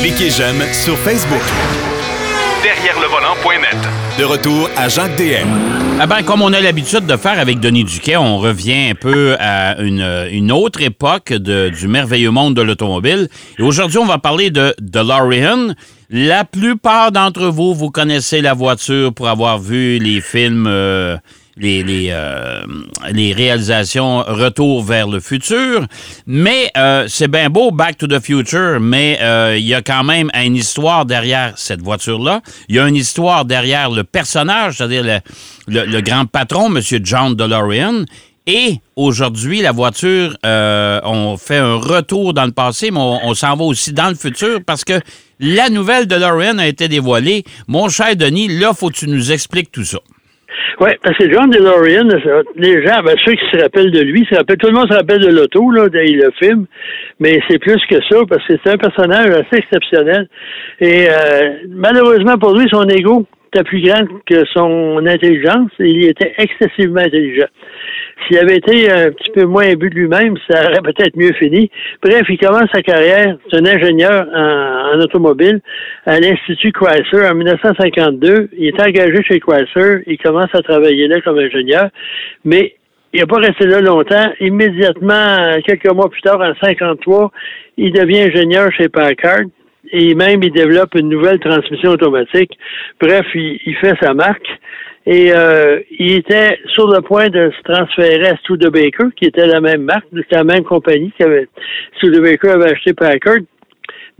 Cliquez j'aime sur Facebook. Derrière le volant.net. De retour à Jacques DM. Ah ben, comme on a l'habitude de faire avec Denis Duquet, on revient un peu à une, une autre époque de- du merveilleux monde de l'automobile. Et aujourd'hui, on va parler de DeLorean. La plupart d'entre vous, vous connaissez la voiture pour avoir vu les films, euh, les, les, euh, les réalisations Retour vers le futur. Mais euh, c'est bien beau, Back to the Future, mais euh, il y a quand même une histoire derrière cette voiture-là. Il y a une histoire derrière le personnage, c'est-à-dire le, le- le grand patron, M. John DeLorean. Et aujourd'hui, la voiture, euh, on fait un retour dans le passé, mais on, s'en va aussi dans le futur parce que la nouvelle DeLorean a été dévoilée. Mon cher Denis, là, faut que tu nous expliques tout ça. Oui, parce que John DeLorean, les gens, ben, ceux qui se rappellent de lui, se rappellent, tout le monde se rappelle de l'auto, là, le film, mais c'est plus que ça, parce que c'est un personnage assez exceptionnel. Et euh, malheureusement pour lui, son ego était plus grand que son intelligence, il était excessivement intelligent. S'il avait été un petit peu moins imbu de lui-même, ça aurait peut-être mieux fini. Bref, il commence sa carrière, c'est un ingénieur en, automobile à l'Institut Chrysler en 1952. Il est engagé chez Chrysler, il commence à travailler là comme ingénieur, mais il n'a pas resté là longtemps. Immédiatement, quelques mois plus tard, en 53, il devient ingénieur chez Packard et même il développe une nouvelle transmission automatique. Bref, il fait sa marque. Et euh, il était sur le point de se transférer à Studebaker, qui était la même marque, c'était la même compagnie qu'avait Studebaker avait acheté Packard.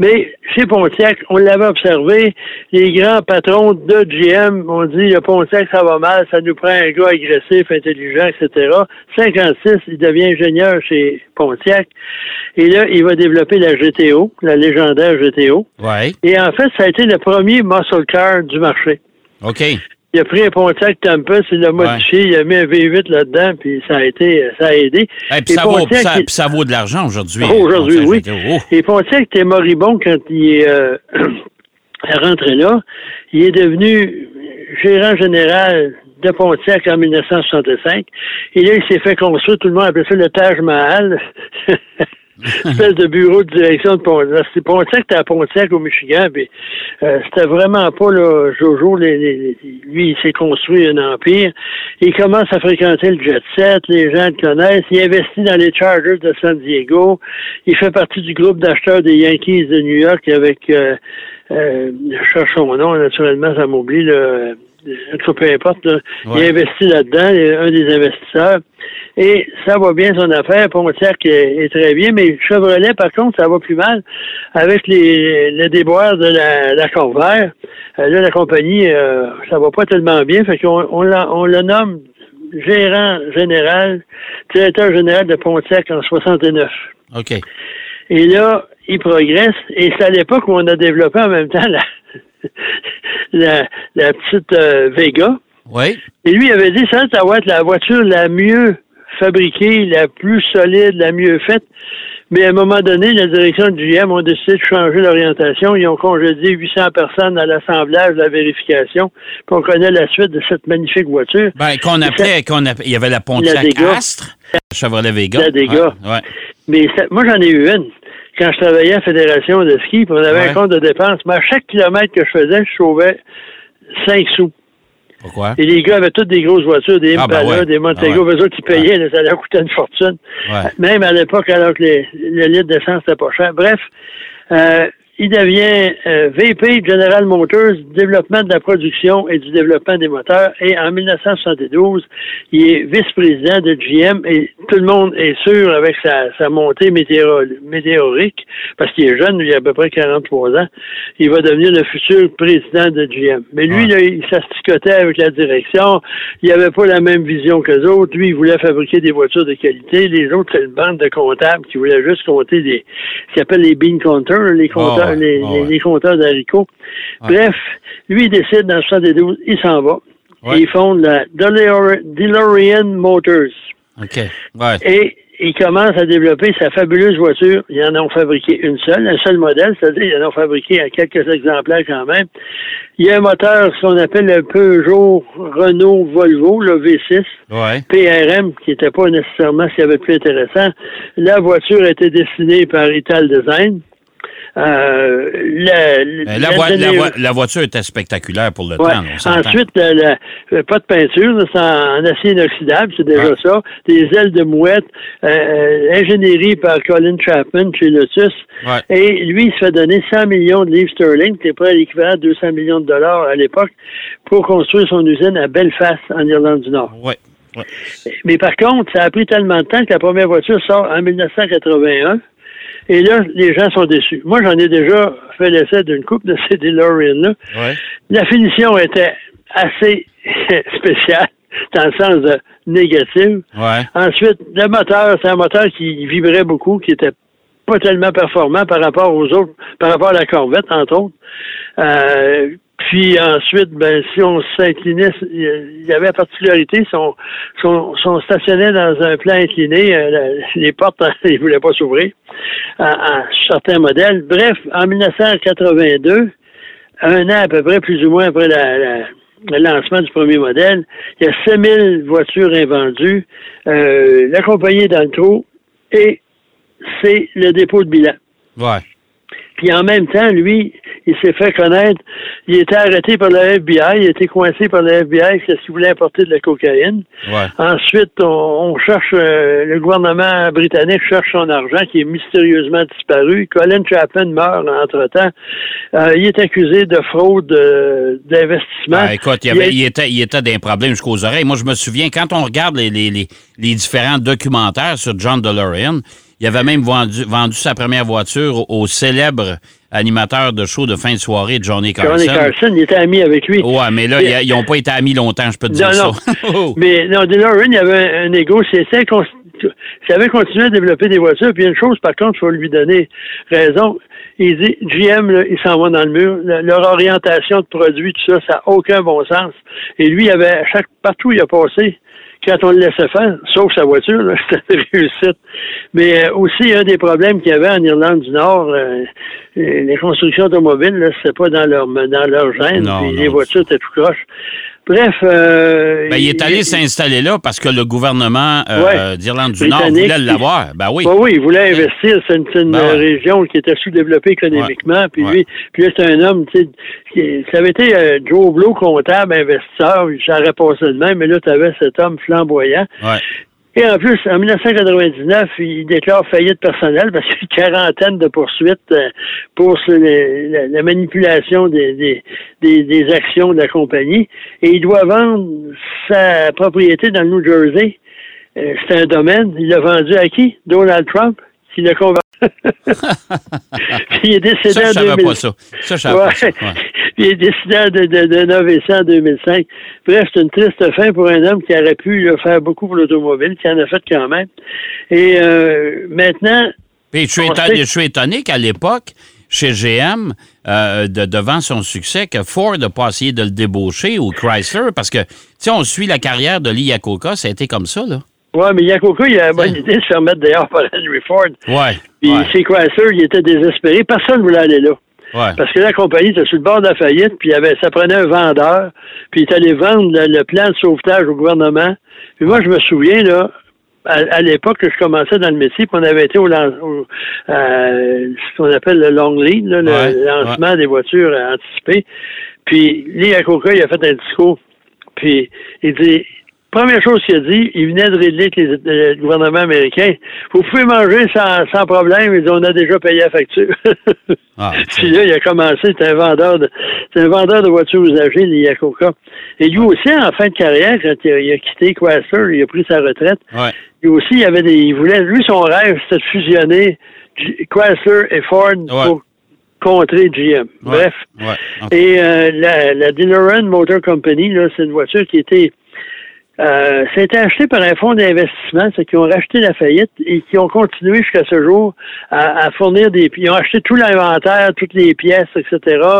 Mais chez Pontiac, on l'avait observé, les grands patrons de GM ont dit le Pontiac, ça va mal, ça nous prend un gars agressif, intelligent, etc. 56, il devient ingénieur chez Pontiac. Et là, il va développer la GTO, la légendaire GTO. Ouais. Et en fait, ça a été le premier muscle car du marché. OK. Il a pris un Pontiac Tempest, il l'a modifié, il a mis un V8 là-dedans, puis ça a été, ça a aidé. Et puis Et ça, vaut, Pontiac, ça, il- puis ça vaut de l'argent aujourd'hui. Oh, aujourd'hui, oui. oh. Et Pontiac était moribond quand il est euh, rentré là. Il est devenu gérant général de Pontiac en 1965. Et là, il s'est fait construire, tout le monde appelait ça le Taj Mahal. espèce de bureau de direction de Pontiac. Pontiac, c'était à Pontiac au Michigan, puis euh, c'était vraiment pas là, Jojo, les- les- les- lui, il s'est construit un empire. Il commence à fréquenter le jet set, les gens le connaissent. Il investit dans les Chargers de San Diego. Il fait partie du groupe d'acheteurs des Yankees de New York avec euh, euh, je cherche son nom, naturellement, ça m'oublie le en tout cas, peu importe. là. Il Ouais. investit là-dedans, il est un des investisseurs. Et ça va bien son affaire. Pontiac est, est très bien, mais Chevrolet, par contre, ça va plus mal avec les, les déboires de la, la Corvair. Euh, là, la compagnie, euh, ça va pas tellement bien. Fait qu'on on le nomme gérant général, directeur général de Pontiac en 69. OK. Et là, il progresse. Et c'est à l'époque où on a développé en même temps la, la, la petite euh, Vega. Oui. Et lui, il avait dit, ça, ça va être la voiture la mieux fabriquée, la plus solide, la mieux faite. Mais à un moment donné, la direction du GM ont décidé de changer l'orientation. Ils ont congédié 800 personnes à l'assemblage, la vérification. Puis on connaît la suite de cette magnifique voiture. Ben, qu'on appelait, qu'on appelait- il y avait la Pontiac La Vega. Astre, Chevrolet Vega. La Vega. Ouais, ouais. Mais ça- moi, j'en ai eu une. Quand je travaillais à la Fédération de ski, on avait Ouais. un compte de dépenses. Mais à chaque kilomètre que je faisais, je sauvais 5 sous. Pourquoi? Et les gars avaient toutes des grosses voitures, des Ah, ben ouais. des Montego, Ah ouais. eux autres, ils payaient, là, ça leur coûtait une fortune. Même à l'époque, alors que les, le litre d'essence n'était pas cher. Bref, euh, il devient euh, VP General Motors, développement de la production et du développement des moteurs. Et en 1972, il est vice-président de GM et tout le monde est sûr avec sa, sa montée météoro- météorique, parce qu'il est jeune, il a à peu près 43 ans, il va devenir le futur président de GM. Mais lui, Ouais. là, il s'asticotait avec la direction, il n'avait pas la même vision que les autres. Lui, il voulait fabriquer des voitures de qualité. Les autres, c'est une bande de comptables qui voulaient juste compter des, ce qu'ils appellent les bean counters, les compteurs, ouais. les, les- ouais. les compteurs d'haricots. Bref, lui, il décide dans 72, il s'en va. Et il fonde la DeLore- DeLorean Motors. OK. Ouais. Et il commence à développer sa fabuleuse voiture. Ils en ont fabriqué une seule, un seul modèle, c'est-à-dire ils en ont fabriqué à quelques exemplaires quand même. Il y a un moteur, ce qu'on appelle le Peugeot Renault Volvo, le V6. Ouais. PRM, qui n'était pas nécessairement ce qu'il y avait de plus intéressant. La voiture a été dessinée par Ital Design. Euh, la, la, vo- la vo- la voiture était spectaculaire pour le Ouais. temps. on. Ensuite, euh, pas de peinture, c'est en, en acier inoxydable, c'est déjà Ouais. ça. Des ailes de mouette, euh, euh, ingénierie par Colin Chapman chez Lotus. Ouais. Et lui, il se fait donner 100 millions de livres sterling, qui est près à l'équivalent de 200 millions de dollars à l'époque, pour construire son usine à Belfast, en Irlande du Nord. Ouais. Mais par contre, ça a pris tellement de temps que la première voiture sort en 1981. Et là, les gens sont déçus. Moi, j'en ai déjà fait l'essai d'une coupe de ces DeLorean-là. Ouais. La finition était assez spéciale, dans le sens de négatif. Ouais. Ensuite, le moteur, c'est un moteur qui vibrait beaucoup, qui était pas tellement performant par rapport aux autres, par rapport à la Corvette, entre autres. Euh, puis ensuite, ben, si on s'inclinait, il y avait la particularité, si on, si on- si on stationnait dans un plan incliné, euh, les portes, ne voulaient pas s'ouvrir à certains modèles. Bref, en 1982, un an à peu près, plus ou moins après la- la- le lancement du premier modèle, il y a 5000 voitures invendues. Euh, la compagnie est dans le trou et c'est le dépôt de bilan. Ouais. Puis en même temps, lui, il s'est fait connaître. Il était arrêté par le FBI, il a été coincé par le FBI parce qu'il voulait importer de la cocaïne. Ouais. Ensuite, on, on cherche, euh, le gouvernement britannique cherche son argent qui est mystérieusement disparu. Colin Chapman meurt entre-temps. Euh, il est accusé de fraude euh, d'investissement. Ah, écoute, il, y Il a- avait, il, était, il était d'un problème jusqu'aux oreilles. Moi, je me souviens, quand on regarde les, les, les, les différents documentaires sur John DeLorean, il avait même vendu, vendu sa première voiture au, au célèbre animateur de show de fin de soirée, Johnny Carson. Johnny Carson, il était ami avec lui. Ouais, mais là, ils- ils n'ont pas été amis longtemps, je peux te dire Non, non. ça. Oh. Mais non, DeLorean, il y avait un, un ça qu'on- S'il avait continué à développer des voitures, puis une chose, par contre, il faut lui donner raison. Il dit, GM, là, il s'en va dans le mur. Le- leur orientation de produits, tout ça, ça n'a aucun bon sens. Et lui, il avait, à chaque, partout où il a passé, quand on le laissait faire, sauf sa voiture, c'était une réussite. Mais euh, aussi, un des problèmes qu'il y avait en Irlande du Nord, euh, euh, les constructions automobiles, c'était pas dans leur dans leur Non, puis non. les voitures étaient tout croches. Bref, euh, Ben, il est allé s'installer là parce que le gouvernement euh, Ouais. d'Irlande du Nord voulait l'avoir. Ben oui. Oui, oui, il voulait investir. C'est une, Ben ouais. région qui était sous-développée économiquement. Puis lui, puis là, c'est un homme, tu sais, ça avait été euh, Joe Blow, comptable, investisseur, ça aurait passé de même, mais là, tu avais cet homme flamboyant. Et en plus, en 1999, il déclare faillite personnelle parce qu'il y a une quarantaine de poursuites euh, pour la, la manipulation des, des actions de la compagnie. Et il doit vendre sa propriété dans le New Jersey. Euh, C'est un domaine. Il l'a vendu à qui? Donald Trump, convaincu. Puis il est décédé Ça, je en savais 2000. pas ça. Ça, je savais pas ça. Ouais. Ouais. Puis il est décédé de, de, de 9 et 100 en 2005. Bref, c'est une triste fin pour un homme qui aurait pu là, faire beaucoup pour l'automobile, qui en a fait quand même. Et euh, maintenant, Puis je suis, On étonné, sait- je suis étonné qu'à l'époque, chez GM, euh, de- devant son succès, que Ford n'a pas essayé de le débaucher ou Chrysler, parce que, tu sais, on suit la carrière de Lee Iacocca, ça a été comme ça, là. Ouais, mais Yacoca, il a la bonne idée de se faire mettre dehors par Henry Ford. Ouais. Puis ouais, chez Chrysler, il était désespéré. Personne ne voulait aller là. ouais. Parce que la compagnie était sur le bord de la faillite, puis il avait, ça prenait un vendeur, puis il est allé vendre le, le plan de sauvetage au gouvernement. Puis moi, je me souviens, là, à, à l'époque que je commençais dans le métier, puis on avait été au, au- euh, ce qu'on appelle le long lead, là, le Ouais, lancement des voitures anticipées. Puis Lee Iacocca, il a fait un discours, puis il dit Première chose qu'il a dit, il venait de régler avec les- le gouvernement américain. Vous pouvez manger sans, sans problème. Il dit, on a déjà payé la facture. Ah, Puis là, il a commencé, c'était un vendeur de, c'était un vendeur de voitures usagées, les Yakoka. Et lui aussi, en fin de carrière, quand il a, il a quitté Chrysler, il a pris sa retraite. ouais. Lui aussi, il avait des, il voulait, lui, son rêve, c'était de fusionner Chrysler et Ford pour contrer GM. Ouais. Bref. Et euh, la, la DeLorean Motor Company, là, c'est une voiture qui était euh, été acheté par un fonds d'investissement, ceux qui ont racheté la faillite et qui ont continué jusqu'à ce jour à, à fournir des Ils ont acheté tout l'inventaire, toutes les pièces, etc.,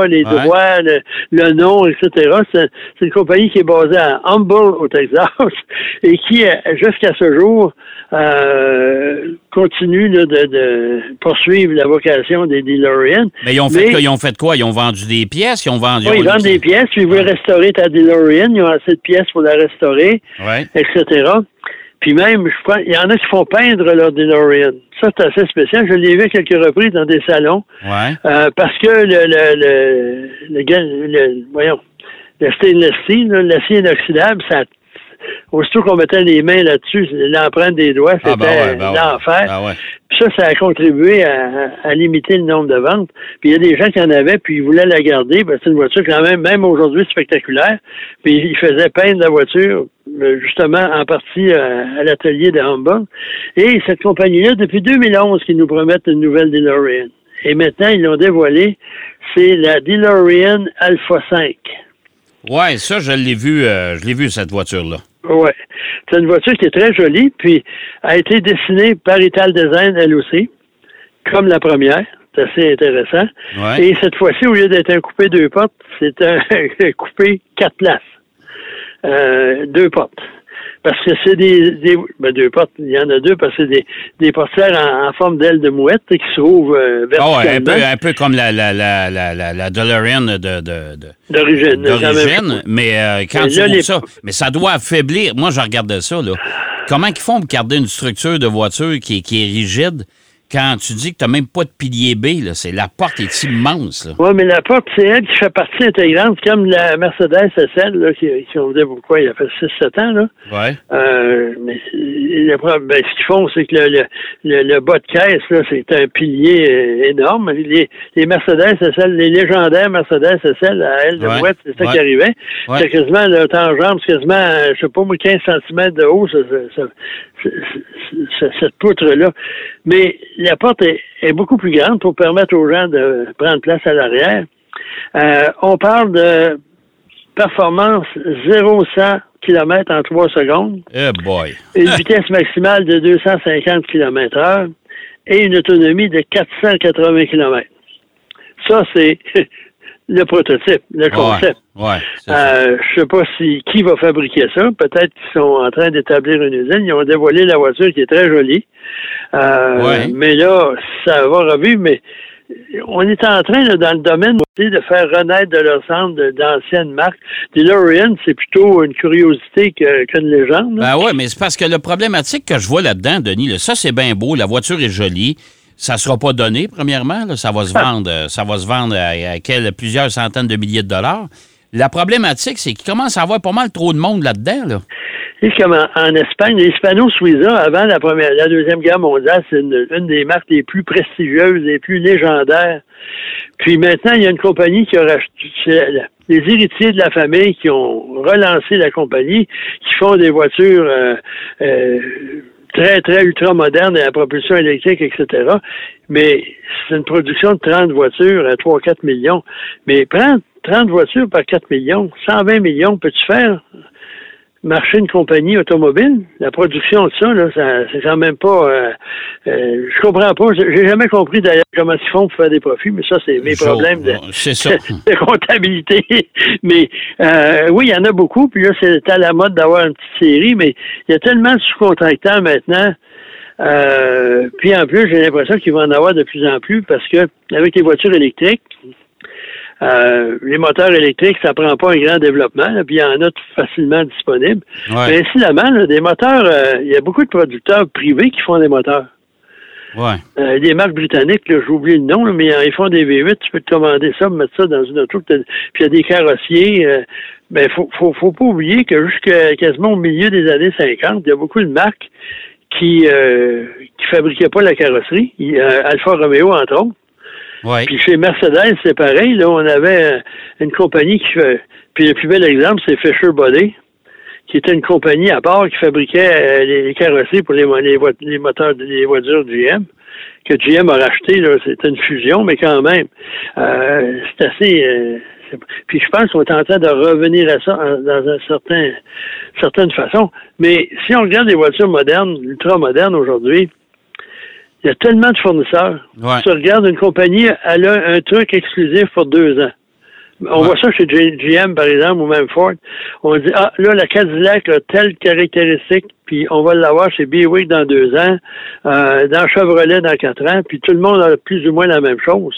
les Ouais. droits, le, le nom, etc. C'est c'est une compagnie qui est basée à Humble, au Texas, et qui, euh, jusqu'à ce jour, euh, continue là, de, de poursuivre la vocation des DeLorean. Mais ils ont, fait, Mais- quoi? ils ont fait quoi? Ils ont vendu des pièces? Ils ont vendu. Oui, ils vendent des pièces, puis ils veulent Ouais. restaurer ta DeLorean, ils ont assez de pièces pour la restaurer, Ouais. etc. Puis même, je il y en a qui font peindre leur DeLorean. Ça, c'est assez spécial. Je l'ai vu à quelques reprises dans des salons. Ouais. Euh, parce que le, le, le, le, voyons, le stainless steel, l'acier inoxydable, ça, aussitôt qu'on mettait les mains là-dessus, l'empreinte des doigts, c'était Ah, ben ouais, ben ouais. l'enfer. Ah ouais. Puis ça, ça a contribué à, à limiter le nombre de ventes. Puis il y a des gens qui en avaient, puis ils voulaient la garder, parce que c'est une voiture quand même, même aujourd'hui, spectaculaire. Puis ils faisaient peindre la voiture, euh, justement, en partie euh, à l'atelier de Hamburg. Et cette compagnie-là, depuis 2011, qui nous promettent une nouvelle DeLorean. Et maintenant, ils l'ont dévoilé, c'est la DeLorean Alpha 5. Ouais, ça, je l'ai vu, euh, je l'ai vu, cette voiture-là. Ouais. C'est une voiture qui est très jolie, puis a été dessinée par Ital Design, elle aussi, comme la première. C'est assez intéressant. Ouais. Et cette fois-ci, au lieu d'être un coupé deux portes, c'est un coupé quatre places. Euh, deux portes. Parce que c'est des, des ben deux portes, il y en a deux parce que c'est des, des portières en, en forme d'aile de mouette qui se trouvent euh, Ah ouais, un verticalement peu, un peu comme la, la, la, la, la, la DeLorean de, de, d'origine. D'origine, mais euh, quand Mais tu là, ouvres les- ça, mais ça doit affaiblir. Moi, je regardais ça, là. Comment ils font pour garder une structure de voiture qui, qui est rigide? Quand tu dis que tu n'as même pas de pilier B, là? C'est, la porte est immense. Oui, mais la porte, c'est elle qui fait partie intégrante, comme la Mercedes SL, là, qui, qui on disait pourquoi il y a fait 6-7 ans, là. Ouais. Euh, mais le problème- ben, ce qu'ils font, c'est que le, le, le, le bas de caisse, là, c'est un pilier euh, énorme. Les, les Mercedes SL, les légendaires Mercedes SL à aile de Ouais. mouette, c'est ça Ouais. qui arrivait. C'est quasiment le tangente, c'est quasiment, euh, je sais pas moi, 15 cm de haut, ça, ça- ça- ça- ça- cette poutre-là. Mais la porte est, est beaucoup plus grande pour permettre aux gens de prendre place à l'arrière. Euh, on parle de performance 0-100 km en 3 secondes, Eh boy. une vitesse maximale de 250 km heure et une autonomie de 480 km. Ça, c'est le prototype, le concept. Ouais, ouais. Euh, je sais pas si qui va fabriquer ça. Peut-être qu'ils sont en train d'établir une usine. Ils ont dévoilé la voiture qui est très jolie. Euh, Ouais. Mais là, ça va revu, mais on est en train, là, dans le domaine de faire renaître de leur centre d'anciennes marques. DeLorean, c'est plutôt une curiosité qu'une légende. là. Ben ouais, mais c'est parce que le problématique que je vois là-dedans, Denis, là, ça c'est bien beau, la voiture est jolie. Ça sera pas donné, premièrement. là. ça va se Ah. vendre, euh, ça va se vendre à, à quel- plusieurs centaines de milliers de dollars. La problématique, c'est qu'il commence à avoir pas mal trop de monde là-dedans. Là. C'est comme en, en Espagne, les Suiza, avant la première, la deuxième guerre mondiale, c'est une, une des marques les plus prestigieuses, les plus légendaires. Puis maintenant, il y a une compagnie qui a racheté, les héritiers de la famille qui ont relancé la compagnie, qui font des voitures euh, euh, très, très ultra modernes et à propulsion électrique, etc. Mais c'est une production de 30 voitures à 3-4 millions. Mais prends 30 voitures par 4 millions, 120 millions, peux-tu faire marcher une compagnie automobile, la production de ça, là, ça c'est quand même pas. Euh, euh, je comprends pas. J'ai jamais compris d'ailleurs comment ils font pour faire des profits, mais ça, c'est mes problèmes de, C'est ça. de comptabilité. mais euh, oui, il y en a beaucoup, puis là, c'est à la mode d'avoir une petite série, mais il y a tellement de sous-contractants maintenant. Euh, puis en plus, j'ai l'impression qu'il va en avoir de plus en plus parce que avec les voitures électriques, euh, les moteurs électriques, ça prend pas un grand développement, là, puis il y en a tout facilement disponibles. Ouais. Mais incidemment, là, des moteurs, euh, il y a beaucoup de producteurs privés qui font des moteurs. Ouais. Euh, des marques britanniques, là, j'ai oublié le nom, là, mais euh, ils font des V8, tu peux te commander ça, mettre ça dans une auto, puis il y a des carrossiers. Euh, ben, faut, faut, faut pas oublier que jusqu'à quasiment au milieu des années 50, il y a beaucoup de marques qui euh, qui fabriquaient pas la carrosserie. Il- Alfa Romeo, entre autres. Puis chez Mercedes, c'est pareil. Là, on avait une compagnie qui fait. Puis le plus bel exemple, c'est Fisher Body, qui était une compagnie à part qui fabriquait euh, les, carrosseries pour les, les, moteurs des voitures GM, que GM a racheté. C'était une fusion, mais quand même, euh, c'est assez. euh, puis je pense qu'on est en train de revenir à ça dans un certain certaine façon. Mais si on regarde les voitures modernes, ultra modernes aujourd'hui, il y a tellement de fournisseurs. Ouais. Tu regardes une compagnie, elle a un truc exclusif pour deux ans. On Ouais. voit ça chez GM, par exemple, ou même Ford. On dit, ah, là, la Cadillac a telle caractéristique, puis on va l'avoir chez Buick dans deux ans, euh, dans Chevrolet dans quatre ans, puis tout le monde a plus ou moins la même chose.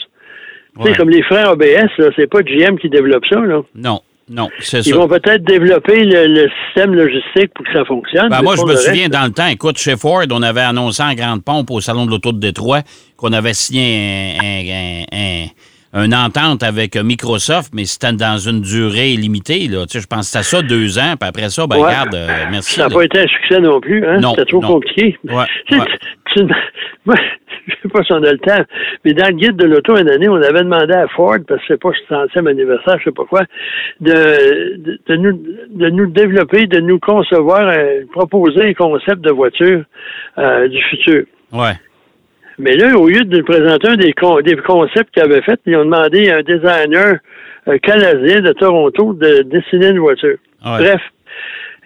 Tu sais, comme les freins ABS, là, c'est pas GM qui développe ça, là. Non. Non, c'est Ils ça. vont peut-être développer le, le système logistique pour que ça fonctionne. Ben, moi, je me souviens, reste, dans le temps, écoute, chez Ford, on avait annoncé en grande pompe au Salon de l'Auto de Détroit qu'on avait signé un, un- un- un- une entente avec Microsoft, mais c'était dans une durée limitée. Là. Tu sais, je pense que c'était ça deux ans, puis après ça, ben Ouais. regarde, euh, merci. Ça n'a pas été un succès non plus. Hein? Non, C'était trop non. compliqué. Ouais, Tu sais, ouais. tu- tu- moi, je sais pas si on a le temps, mais dans le guide de l'auto une année, on avait demandé à Ford, parce que c'est pas son centième anniversaire, je sais pas quoi, de, de, de nous, de nous développer, de nous concevoir, euh, proposer un concept de voiture euh, du futur. Ouais. Mais là, au lieu de nous présenter un des, con- des concepts qu'ils avaient fait, ils ont demandé à un designer euh, canadien de Toronto de dessiner une voiture. Ouais. Bref.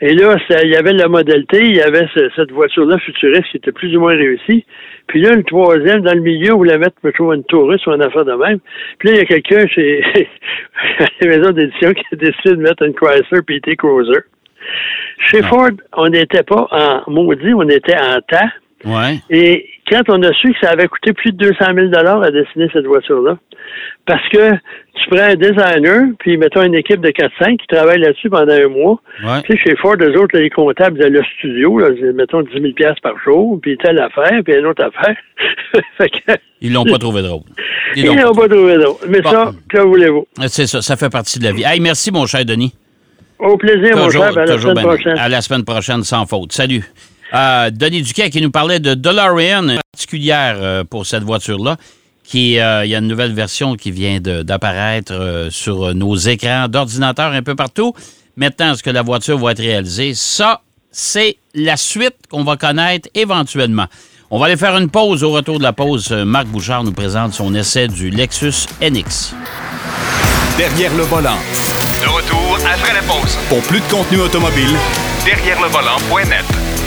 Et là, il y avait la Model T, il y avait ce- cette voiture-là futuriste qui était plus ou moins réussie. Puis là, le troisième, dans le milieu, on voulait mettre, trouve, une touriste ou une affaire de même. Puis là, il y a quelqu'un chez les maisons d'édition qui a décidé de mettre une Chrysler PT Cruiser. Chez Ah. Ford, on n'était pas en maudit, on était en temps. Ouais. Et quand on a su que ça avait coûté plus de 200 000 à dessiner cette voiture-là, parce que tu prends un designer, puis mettons une équipe de 4-5 qui travaille là-dessus pendant un mois. Ouais. Tu sais, chez Ford, eux autres, les comptables de le studio, là, mettons 10 000 par jour, puis telle affaire, puis une autre affaire. fait que, Ils l'ont pas trouvé drôle. Ils ils l'ont pas trouvé d'autre. Mais Bon. ça, que voulez-vous? C'est ça, ça fait partie de la vie. Hey, merci, mon cher Denis. Au plaisir, mon cher, à la semaine prochaine. À la semaine prochaine, sans faute. Salut. Euh, Denis Duquet qui nous parlait de DeLorean particulière euh, pour cette voiture-là. Qui, euh, il y a une nouvelle version qui vient d'apparaître euh, sur nos écrans d'ordinateur un peu partout. Maintenant, est-ce que la voiture va être réalisée? Ça, c'est la suite qu'on va connaître éventuellement. On va aller faire une pause. Au retour de la pause, Marc Bouchard nous présente son essai du Lexus NX. Derrière le volant. De retour après la pause. Pour plus de contenu automobile, Derrière le volant.net.